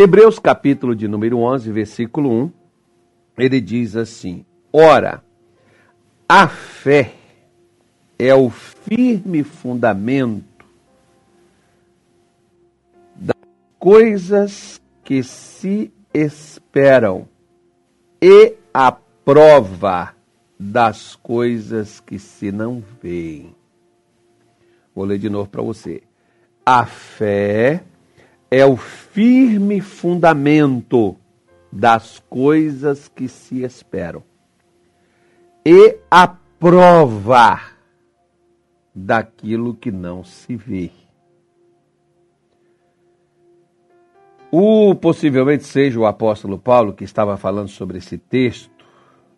Hebreus capítulo de número 11, versículo 1, ele diz assim: Ora, a fé é o firme fundamento das coisas que se esperam e a prova das coisas que se não veem. Vou ler de novo para você. A fé o firme fundamento das coisas que se esperam e a prova daquilo que não se vê. O possivelmente seja o apóstolo Paulo que estava falando sobre esse texto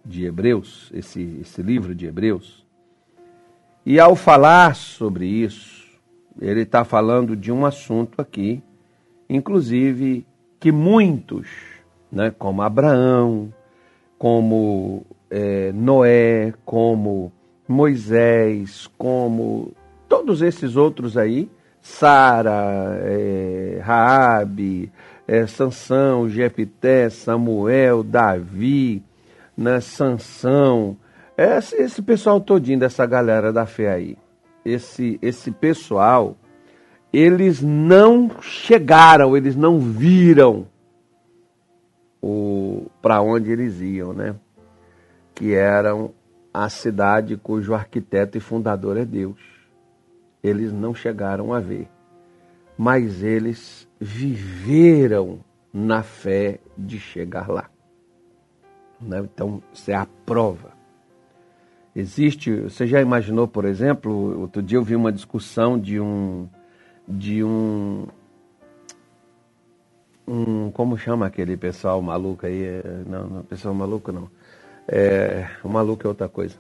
de Hebreus, esse, esse livro de Hebreus. E ao falar sobre isso, ele está falando de um assunto aqui, inclusive que muitos, né, como Abraão, como é, Noé, como Moisés, como todos esses outros aí, Sara, é, Raabe, é, Sansão, Jefité, Samuel, Davi, né, Sansão, esse, esse pessoal todinho dessa galera da fé aí, esse, esse pessoal, eles não chegaram, eles não viram o para onde eles iam, né? Que eram a cidade cujo arquiteto e fundador é Deus. Eles não chegaram a ver, mas eles viveram na fé de chegar lá. Né? Então, isso é a prova. Existe, você já imaginou, por exemplo, outro dia eu vi uma discussão de um de um um como chama aquele pessoal maluco aí? Não, não pessoal maluco não. É, o maluco é outra coisa.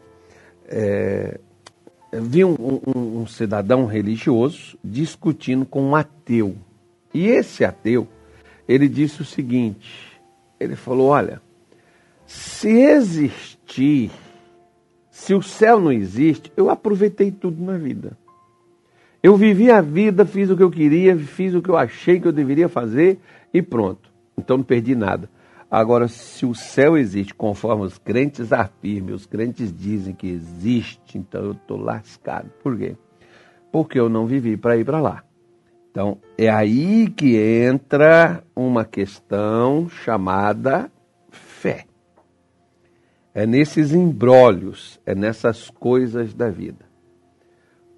É, vi um, um, um cidadão religioso discutindo com um ateu. E esse ateu, ele disse o seguinte: ele falou, olha, se existir, se o céu não existe, eu aproveitei tudo na vida. Eu vivi a vida, fiz o que eu queria, fiz o que eu achei que eu deveria fazer e pronto. Então não perdi nada. Agora, se o céu existe, conforme os crentes afirmam, os crentes dizem que existe, então eu estou lascado. Por quê? Porque eu não vivi para ir para lá. Então, é aí que entra uma questão chamada fé. É nesses embrólios, é nessas coisas da vida.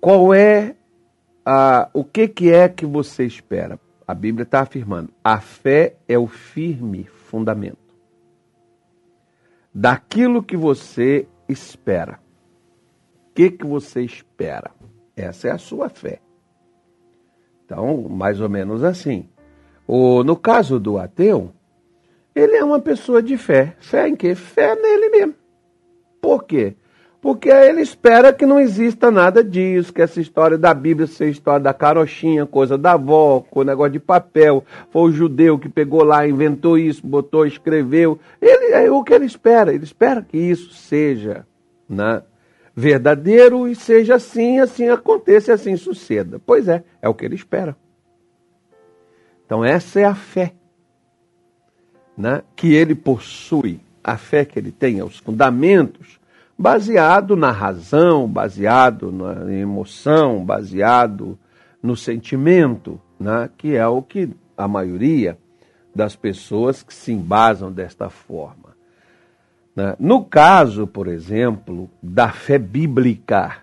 Qual é a, o que, que é que você espera? A Bíblia está afirmando: a fé é o firme fundamento daquilo que você espera. O que, que você espera? Essa é a sua fé. Então, mais ou menos assim. O, no caso do ateu, ele é uma pessoa de fé. Fé em quê? Fé nele mesmo. Por quê? Porque ele espera que não exista nada disso, que essa história da Bíblia seja história da carochinha, coisa da avó, com negócio de papel. Foi o judeu que pegou lá, inventou isso, botou, escreveu. Ele é o que ele espera. Ele espera que isso seja né, verdadeiro e seja assim, assim aconteça e assim suceda. Pois é, é o que ele espera. Então essa é a fé né, que ele possui, a fé que ele tem, os fundamentos, baseado na razão, baseado na emoção, baseado no sentimento, né, que é o que a maioria das pessoas que se embasam desta forma. Né. No caso, por exemplo, da fé bíblica,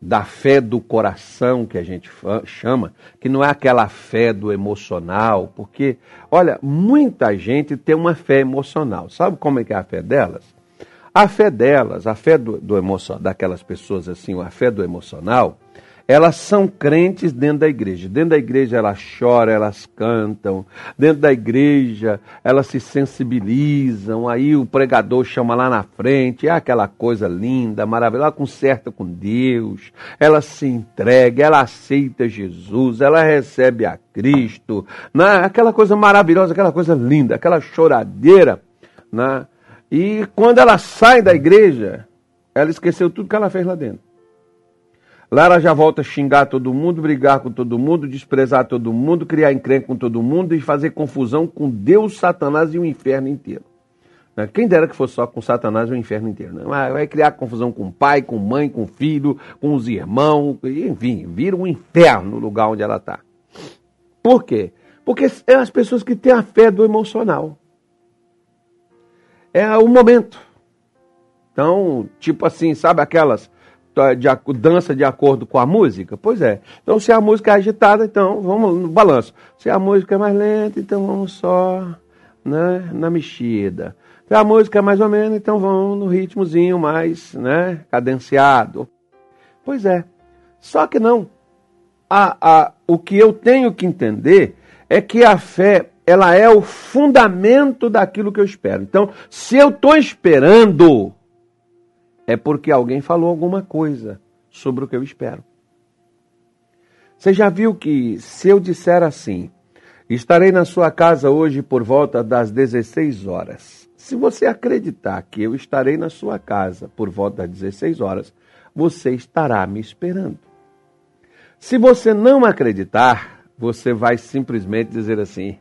da fé do coração que a gente chama, que não é aquela fé do emocional, porque, olha, muita gente tem uma fé emocional. Sabe como é que é a fé delas? A fé delas, a fé do, do emocional, daquelas pessoas assim, a fé do emocional, elas são crentes dentro da igreja. Dentro da igreja elas choram, elas cantam. Dentro da igreja elas se sensibilizam. Aí o pregador chama lá na frente, é aquela coisa linda, maravilhosa. Ela conserta com Deus, ela se entrega, ela aceita Jesus, ela recebe a Cristo. Né? Aquela coisa maravilhosa, aquela coisa linda, aquela choradeira. Né? E quando ela sai da igreja, ela esqueceu tudo que ela fez lá dentro. Lá ela já volta a xingar todo mundo, brigar com todo mundo, desprezar todo mundo, criar encrenca com todo mundo e fazer confusão com Deus, Satanás e o inferno inteiro. Né? Quem dera que fosse só com Satanás e o inferno inteiro. Né? Vai criar confusão com pai, com mãe, com filho, com os irmãos, enfim, vira um inferno no lugar onde ela está. Por quê? Porque é as pessoas que têm a fé do emocional. É o momento. Então, tipo assim, sabe aquelas de, dança de acordo com a música? Pois é. Então, se a música é agitada, então vamos no balanço. Se a música é mais lenta, então vamos só né, na mexida. Se a música é mais ou menos, então vamos no ritmozinho mais né, cadenciado. Pois é. Só que não. A, a, o que eu tenho que entender é que a fé ela é o fundamento daquilo que eu espero. Então, se eu estou esperando é porque alguém falou alguma coisa sobre o que eu espero. Você já viu que se eu disser assim, estarei na sua casa hoje por volta das 16 horas. Se você acreditar que eu estarei na sua casa por volta das 16 horas, você estará me esperando. Se você não acreditar, você vai simplesmente dizer assim: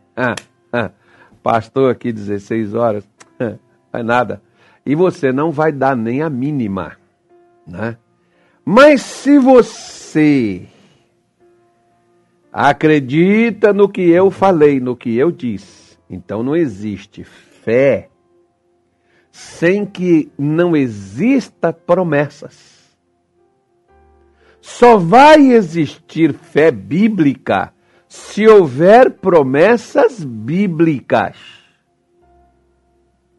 pastor aqui 16 horas, não é nada e você não vai dar nem a mínima, né? Mas se você acredita no que eu falei, no que eu disse, então não existe fé sem que não exista promessas. Só vai existir fé bíblica se houver promessas bíblicas.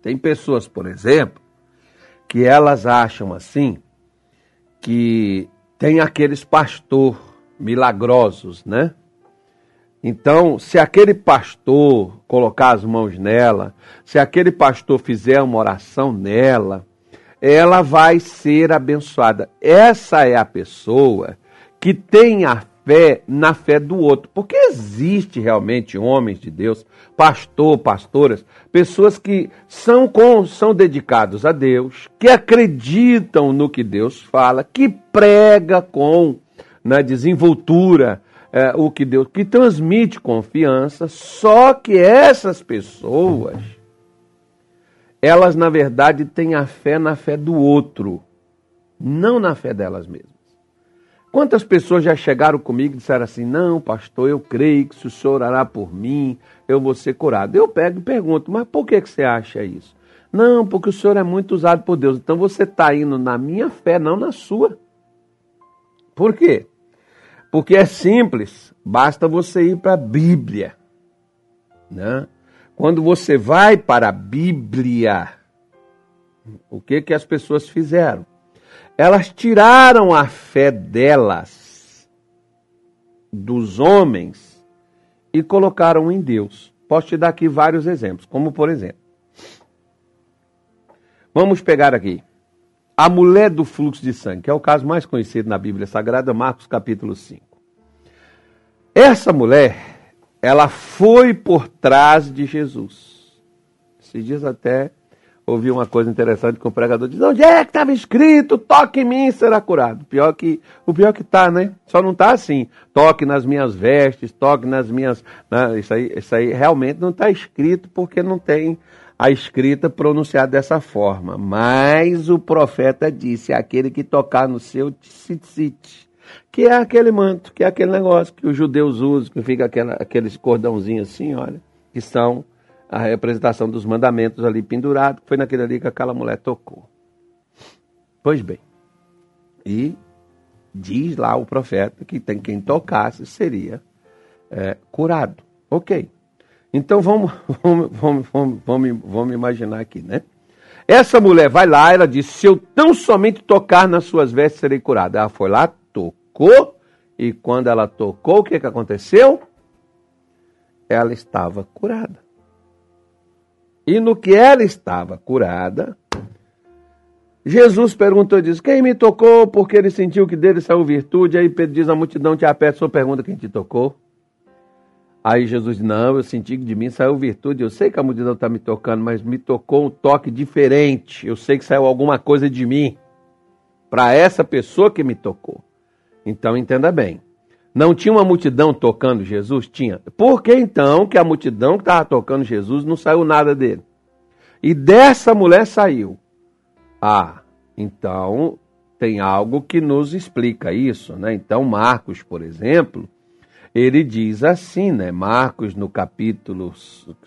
Tem pessoas, por exemplo, que elas acham assim que tem aqueles pastor milagrosos, né? Então, se aquele pastor colocar as mãos nela, se aquele pastor fizer uma oração nela, ela vai ser abençoada. Essa é a pessoa que tem a fé na fé do outro. Porque existe realmente homens de Deus, pastor, pastoras, pessoas que são, com, são dedicados a Deus, que acreditam no que Deus fala, que prega com na desenvoltura é, o que Deus, que transmite confiança, só que essas pessoas, elas na verdade têm a fé na fé do outro, não na fé delas mesmas. Quantas pessoas já chegaram comigo e disseram assim: Não, pastor, eu creio que se o senhor orará por mim, eu vou ser curado. Eu pego e pergunto: Mas por que, que você acha isso? Não, porque o senhor é muito usado por Deus. Então você está indo na minha fé, não na sua. Por quê? Porque é simples, basta você ir para a Bíblia. Né? Quando você vai para a Bíblia, o que, que as pessoas fizeram? Elas tiraram a fé delas, dos homens, e colocaram em Deus. Posso te dar aqui vários exemplos, como por exemplo. Vamos pegar aqui. A mulher do fluxo de sangue, que é o caso mais conhecido na Bíblia Sagrada, Marcos capítulo 5. Essa mulher, ela foi por trás de Jesus. Esses dias até ouvi uma coisa interessante que o pregador diz: onde é que estava escrito, toque em mim será curado? Pior que, o pior que está, né? Só não está assim, toque nas minhas vestes, toque nas minhas. Né? Isso, aí, isso aí realmente não está escrito porque não tem a escrita pronunciada dessa forma. Mas o profeta disse: aquele que tocar no seu tzitzit, que é aquele manto, que é aquele negócio que os judeus usam, que fica aquela, aqueles cordãozinhos assim, olha, que são a representação dos mandamentos ali pendurado, foi naquele ali que aquela mulher tocou. Pois bem, e diz lá o profeta que tem quem tocasse seria é, curado. Ok. Então vamos, vamos, vamos, vamos, vamos, vamos imaginar aqui, né? Essa mulher vai lá, ela diz: Se eu tão somente tocar nas suas vestes, serei curada. Ela foi lá, tocou, e quando ela tocou, o que, que aconteceu? Ela estava curada. E no que ela estava curada, Jesus perguntou diz: Quem me tocou? Porque ele sentiu que dele saiu virtude. Aí Pedro diz: A multidão te aperta, sua pergunta: Quem te tocou? Aí Jesus diz: Não, eu senti que de mim saiu virtude. Eu sei que a multidão está me tocando, mas me tocou um toque diferente. Eu sei que saiu alguma coisa de mim para essa pessoa que me tocou. Então entenda bem. Não tinha uma multidão tocando Jesus? Tinha. Por que então que a multidão que estava tocando Jesus não saiu nada dele? E dessa mulher saiu. Ah, então tem algo que nos explica isso, né? Então Marcos, por exemplo, ele diz assim, né? Marcos, no capítulo,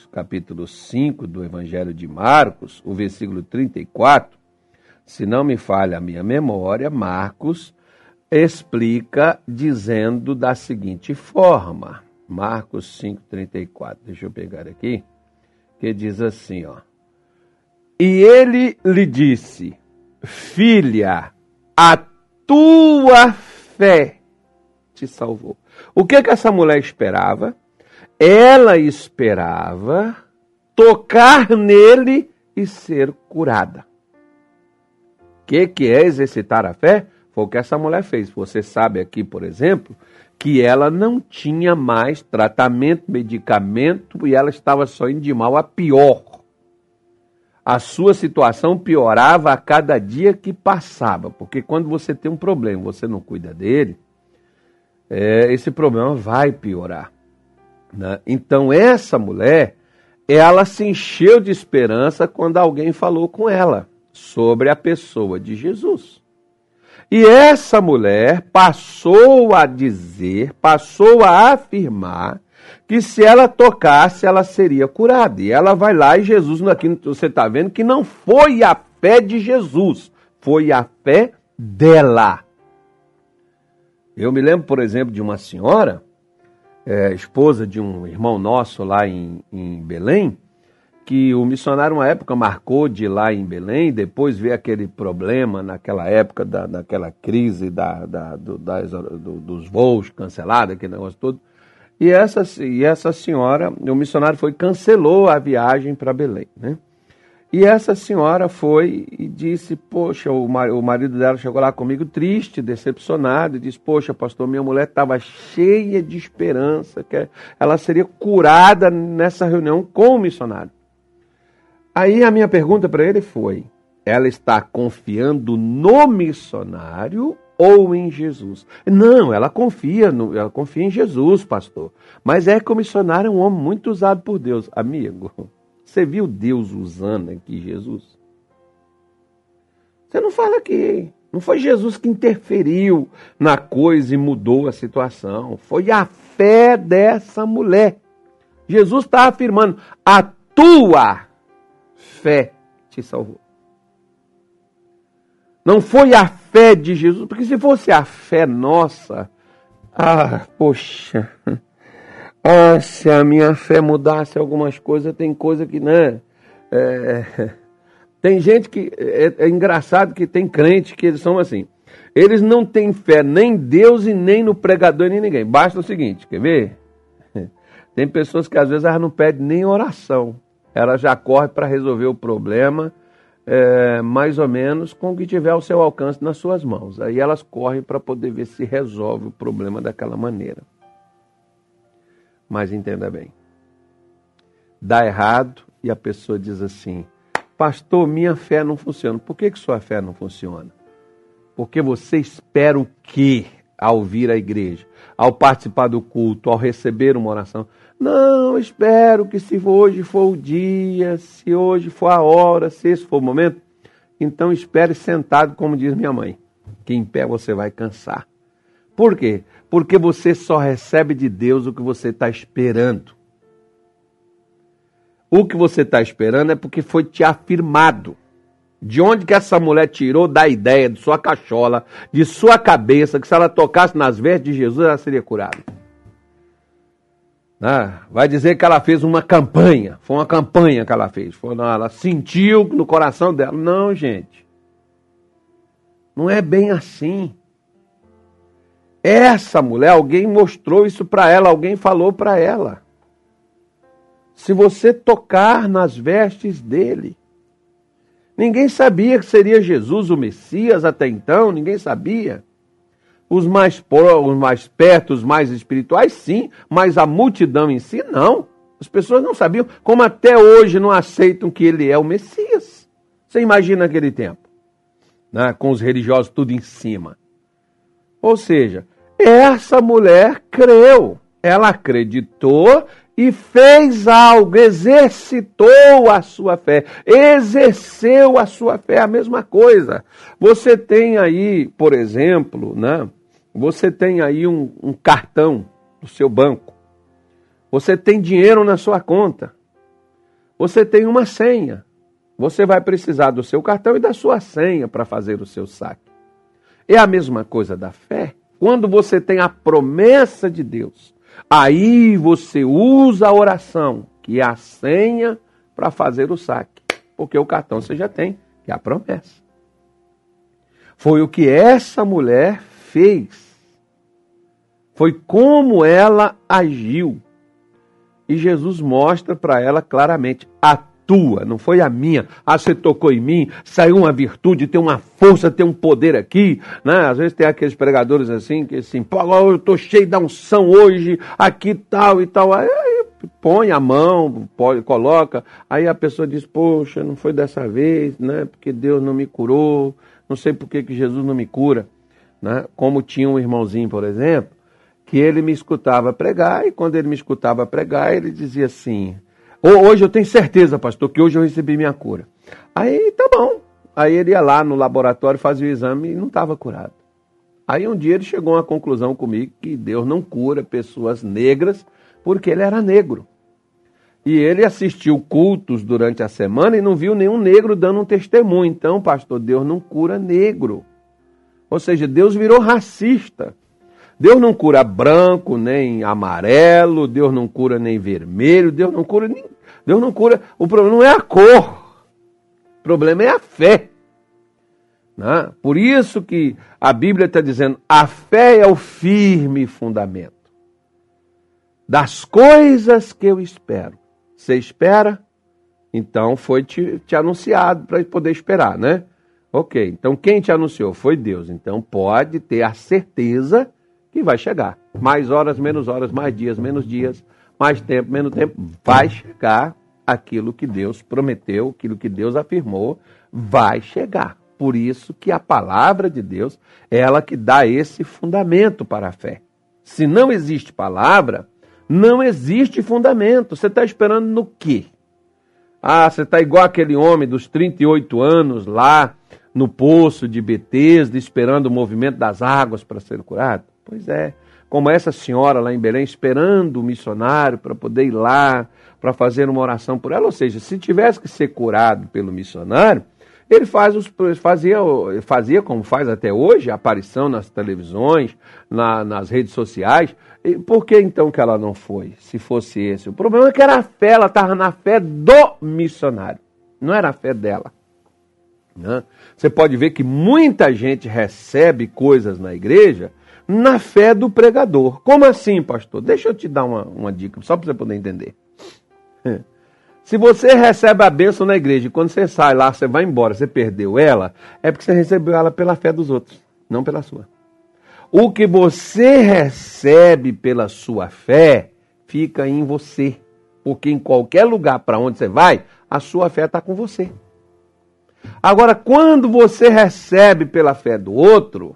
capítulo 5 do Evangelho de Marcos, o versículo 34, se não me falha a minha memória, Marcos explica dizendo da seguinte forma. Marcos 5:34. Deixa eu pegar aqui, que diz assim, ó. E ele lhe disse: Filha, a tua fé te salvou. O que que essa mulher esperava? Ela esperava tocar nele e ser curada. O que que é exercitar a fé? Foi o que essa mulher fez. Você sabe aqui, por exemplo, que ela não tinha mais tratamento, medicamento e ela estava só indo de mal a pior. A sua situação piorava a cada dia que passava, porque quando você tem um problema, você não cuida dele, é, esse problema vai piorar. Né? Então essa mulher, ela se encheu de esperança quando alguém falou com ela sobre a pessoa de Jesus. E essa mulher passou a dizer, passou a afirmar que se ela tocasse, ela seria curada. E ela vai lá e Jesus, aqui você está vendo, que não foi a fé de Jesus, foi a fé dela. Eu me lembro, por exemplo, de uma senhora, é, esposa de um irmão nosso lá em, em Belém, que o missionário, uma época, marcou de ir lá em Belém, depois veio aquele problema naquela época, da, daquela crise da, da, do, das, do, dos voos cancelados, aquele negócio todo. E essa, e essa senhora, o missionário foi cancelou a viagem para Belém, né? E essa senhora foi e disse: Poxa, o, o marido dela chegou lá comigo triste, decepcionado, e disse: Poxa, pastor, minha mulher estava cheia de esperança, que ela seria curada nessa reunião com o missionário. Aí a minha pergunta para ele foi: ela está confiando no missionário ou em Jesus? Não, ela confia, no, ela confia em Jesus, pastor. Mas é que o missionário é um homem muito usado por Deus. Amigo, você viu Deus usando aqui Jesus? Você não fala que não foi Jesus que interferiu na coisa e mudou a situação. Foi a fé dessa mulher. Jesus está afirmando: a tua fé te salvou. Não foi a fé de Jesus, porque se fosse a fé nossa, ah, poxa, ah, se a minha fé mudasse algumas coisas, tem coisa que, né? É, tem gente que, é, é engraçado que tem crente que eles são assim, eles não têm fé nem em Deus e nem no pregador nem em ninguém. Basta o seguinte, quer ver? Tem pessoas que às vezes elas não pedem nem oração ela já corre para resolver o problema, é, mais ou menos com o que tiver ao seu alcance nas suas mãos. Aí elas correm para poder ver se resolve o problema daquela maneira. Mas entenda bem: dá errado e a pessoa diz assim: Pastor, minha fé não funciona. Por que, que sua fé não funciona? Porque você espera o quê ao vir à igreja, ao participar do culto, ao receber uma oração? Não, espero que se hoje for o dia, se hoje for a hora, se esse for o momento, então espere sentado, como diz minha mãe, que em pé você vai cansar. Por quê? Porque você só recebe de Deus o que você está esperando. O que você está esperando é porque foi te afirmado. De onde que essa mulher tirou da ideia de sua cachola, de sua cabeça, que se ela tocasse nas vestes de Jesus, ela seria curada? Né? Vai dizer que ela fez uma campanha. Foi uma campanha que ela fez. Foi, não, ela sentiu no coração dela. Não, gente. Não é bem assim. Essa mulher, alguém mostrou isso para ela, alguém falou para ela. Se você tocar nas vestes dele. Ninguém sabia que seria Jesus o Messias até então, ninguém sabia. Os mais, os mais perto, os mais espirituais, sim, mas a multidão em si, não. As pessoas não sabiam, como até hoje não aceitam que ele é o Messias. Você imagina aquele tempo, né, com os religiosos tudo em cima. Ou seja, essa mulher creu, ela acreditou e fez algo, exercitou a sua fé, exerceu a sua fé, a mesma coisa. Você tem aí, por exemplo, né? Você tem aí um, um cartão do seu banco. Você tem dinheiro na sua conta. Você tem uma senha. Você vai precisar do seu cartão e da sua senha para fazer o seu saque. É a mesma coisa da fé. Quando você tem a promessa de Deus, Aí você usa a oração, que é a senha, para fazer o saque. Porque o cartão você já tem, que é a promessa. Foi o que essa mulher fez. Foi como ela agiu. E Jesus mostra para ela claramente: a tua, não foi a minha. Ah, você tocou em mim, saiu uma virtude, tem uma força, tem um poder aqui, né? Às vezes tem aqueles pregadores assim, que assim, pô, eu estou cheio da unção hoje, aqui tal e tal. Aí, põe a mão, coloca, aí a pessoa diz, poxa, não foi dessa vez, né? Porque Deus não me curou, não sei por que, que Jesus não me cura, né? Como tinha um irmãozinho, por exemplo, que ele me escutava pregar, e quando ele me escutava pregar, ele dizia assim, Hoje eu tenho certeza, pastor, que hoje eu recebi minha cura. Aí tá bom. Aí ele ia lá no laboratório, fazia o exame e não estava curado. Aí um dia ele chegou a uma conclusão comigo que Deus não cura pessoas negras porque ele era negro. E ele assistiu cultos durante a semana e não viu nenhum negro dando um testemunho. Então, pastor, Deus não cura negro. Ou seja, Deus virou racista. Deus não cura branco, nem amarelo, Deus não cura nem vermelho, Deus não cura nem. Deus não cura. O problema não é a cor. O problema é a fé. Né? Por isso que a Bíblia está dizendo: a fé é o firme fundamento das coisas que eu espero. Você espera? Então foi te, te anunciado para poder esperar, né? Ok, então quem te anunciou? Foi Deus. Então pode ter a certeza que vai chegar. Mais horas, menos horas, mais dias, menos dias, mais tempo, menos tempo, vai chegar aquilo que Deus prometeu, aquilo que Deus afirmou, vai chegar. Por isso que a palavra de Deus é ela que dá esse fundamento para a fé. Se não existe palavra, não existe fundamento. Você está esperando no quê? Ah, você está igual aquele homem dos 38 anos lá no poço de Betesda, esperando o movimento das águas para ser curado? Pois é, como essa senhora lá em Belém, esperando o missionário para poder ir lá, para fazer uma oração por ela. Ou seja, se tivesse que ser curado pelo missionário, ele faz os, fazia, fazia, como faz até hoje, aparição nas televisões, na, nas redes sociais. E por que então que ela não foi, se fosse esse? O problema é que era a fé, ela estava na fé do missionário, não era a fé dela. Né? Você pode ver que muita gente recebe coisas na igreja na fé do pregador. Como assim, pastor? Deixa eu te dar uma, uma dica, só para você poder entender. Se você recebe a bênção na igreja e quando você sai lá, você vai embora, você perdeu ela, é porque você recebeu ela pela fé dos outros, não pela sua. O que você recebe pela sua fé fica em você. Porque em qualquer lugar para onde você vai, a sua fé está com você. Agora, quando você recebe pela fé do outro,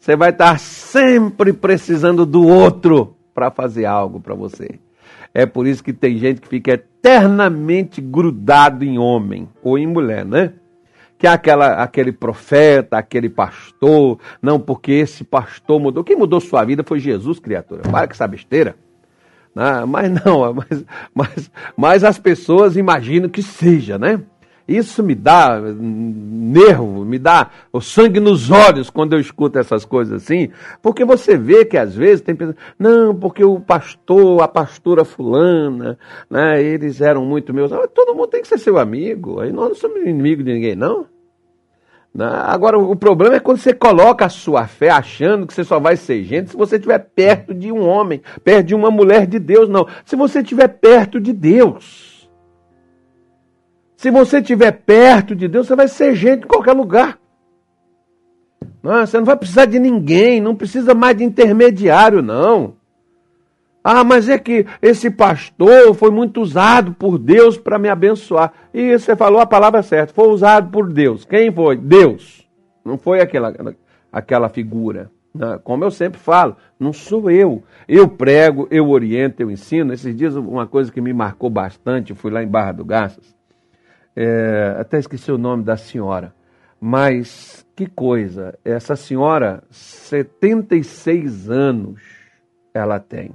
você vai estar sempre precisando do outro para fazer algo para você. É por isso que tem gente que fica eternamente grudado em homem ou em mulher, né? Que é aquela, aquele profeta, aquele pastor. Não, porque esse pastor mudou. Quem mudou sua vida foi Jesus, criatura. Para com essa besteira. Não, mas não, mas, mas, mas as pessoas imaginam que seja, né? Isso me dá nervo, me dá o sangue nos olhos quando eu escuto essas coisas assim, porque você vê que às vezes tem pessoas, não, porque o pastor, a pastora fulana, né, eles eram muito meus. Ah, todo mundo tem que ser seu amigo, aí nós não somos inimigos de ninguém, não. Né? Agora, o problema é quando você coloca a sua fé achando que você só vai ser gente se você estiver perto de um homem, perto de uma mulher de Deus, não. Se você estiver perto de Deus. Se você estiver perto de Deus, você vai ser gente em qualquer lugar. Não, você não vai precisar de ninguém, não precisa mais de intermediário, não. Ah, mas é que esse pastor foi muito usado por Deus para me abençoar. E você falou a palavra certa, foi usado por Deus. Quem foi? Deus. Não foi aquela, aquela figura. Né? Como eu sempre falo, não sou eu. Eu prego, eu oriento, eu ensino. Esses dias, uma coisa que me marcou bastante, fui lá em Barra do Garças, é, até esqueci o nome da senhora, mas que coisa, essa senhora, 76 anos ela tem.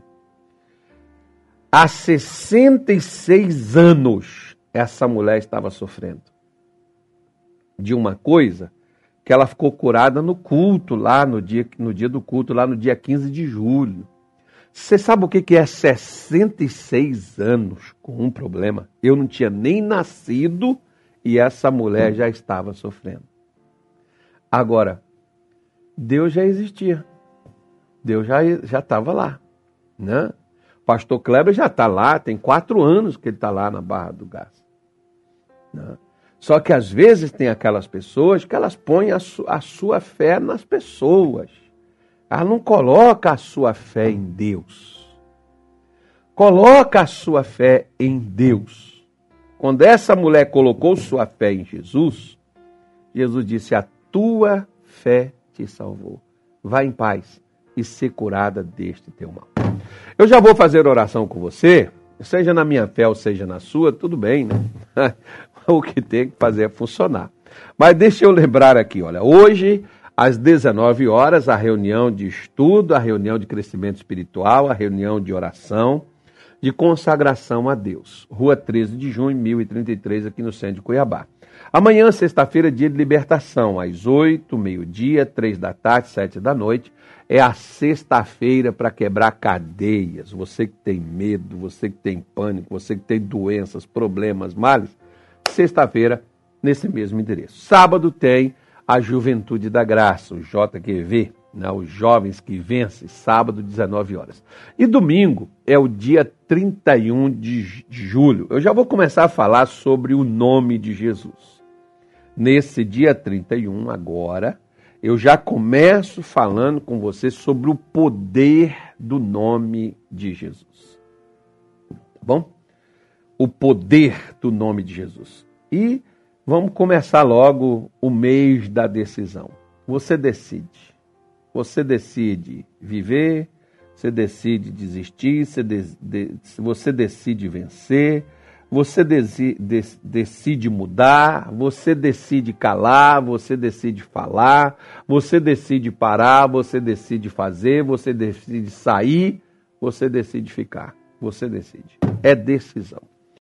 Há 66 anos essa mulher estava sofrendo de uma coisa que ela ficou curada no culto, lá no dia, no dia do culto, lá no dia 15 de julho. Você sabe o que é 66 anos com um problema? Eu não tinha nem nascido e essa mulher já estava sofrendo. Agora, Deus já existia. Deus já já estava lá, né? Pastor Kleber já está lá, tem quatro anos que ele está lá na Barra do Gás. Né? Só que às vezes tem aquelas pessoas que elas põem a, su a sua fé nas pessoas. Ela não coloca a sua fé em Deus. Coloca a sua fé em Deus. Quando essa mulher colocou sua fé em Jesus, Jesus disse: A tua fé te salvou. Vá em paz e ser curada deste teu mal. Eu já vou fazer oração com você, seja na minha fé ou seja na sua, tudo bem, né? o que tem que fazer é funcionar. Mas deixa eu lembrar aqui, olha, hoje às 19 horas a reunião de estudo, a reunião de crescimento espiritual, a reunião de oração, de consagração a Deus. Rua 13 de junho, 1033, aqui no centro de Cuiabá. Amanhã, sexta-feira, dia de libertação, às 8, meio-dia, 3 da tarde, 7 da noite. É a sexta-feira para quebrar cadeias. Você que tem medo, você que tem pânico, você que tem doenças, problemas, males, sexta-feira, nesse mesmo endereço. Sábado tem a Juventude da Graça, o JQV, né, os Jovens que Vencem, sábado, 19 horas. E domingo é o dia 31 de, de julho. Eu já vou começar a falar sobre o nome de Jesus. Nesse dia 31, agora, eu já começo falando com você sobre o poder do nome de Jesus. Tá bom? o poder do nome de Jesus. E vamos começar logo o mês da decisão. Você decide. Você decide viver, você decide desistir, você, de, de, você decide vencer, você de, decide mudar, você decide calar, você decide falar, você decide parar, você decide fazer, você decide sair, você decide ficar. Você decide. É decisão.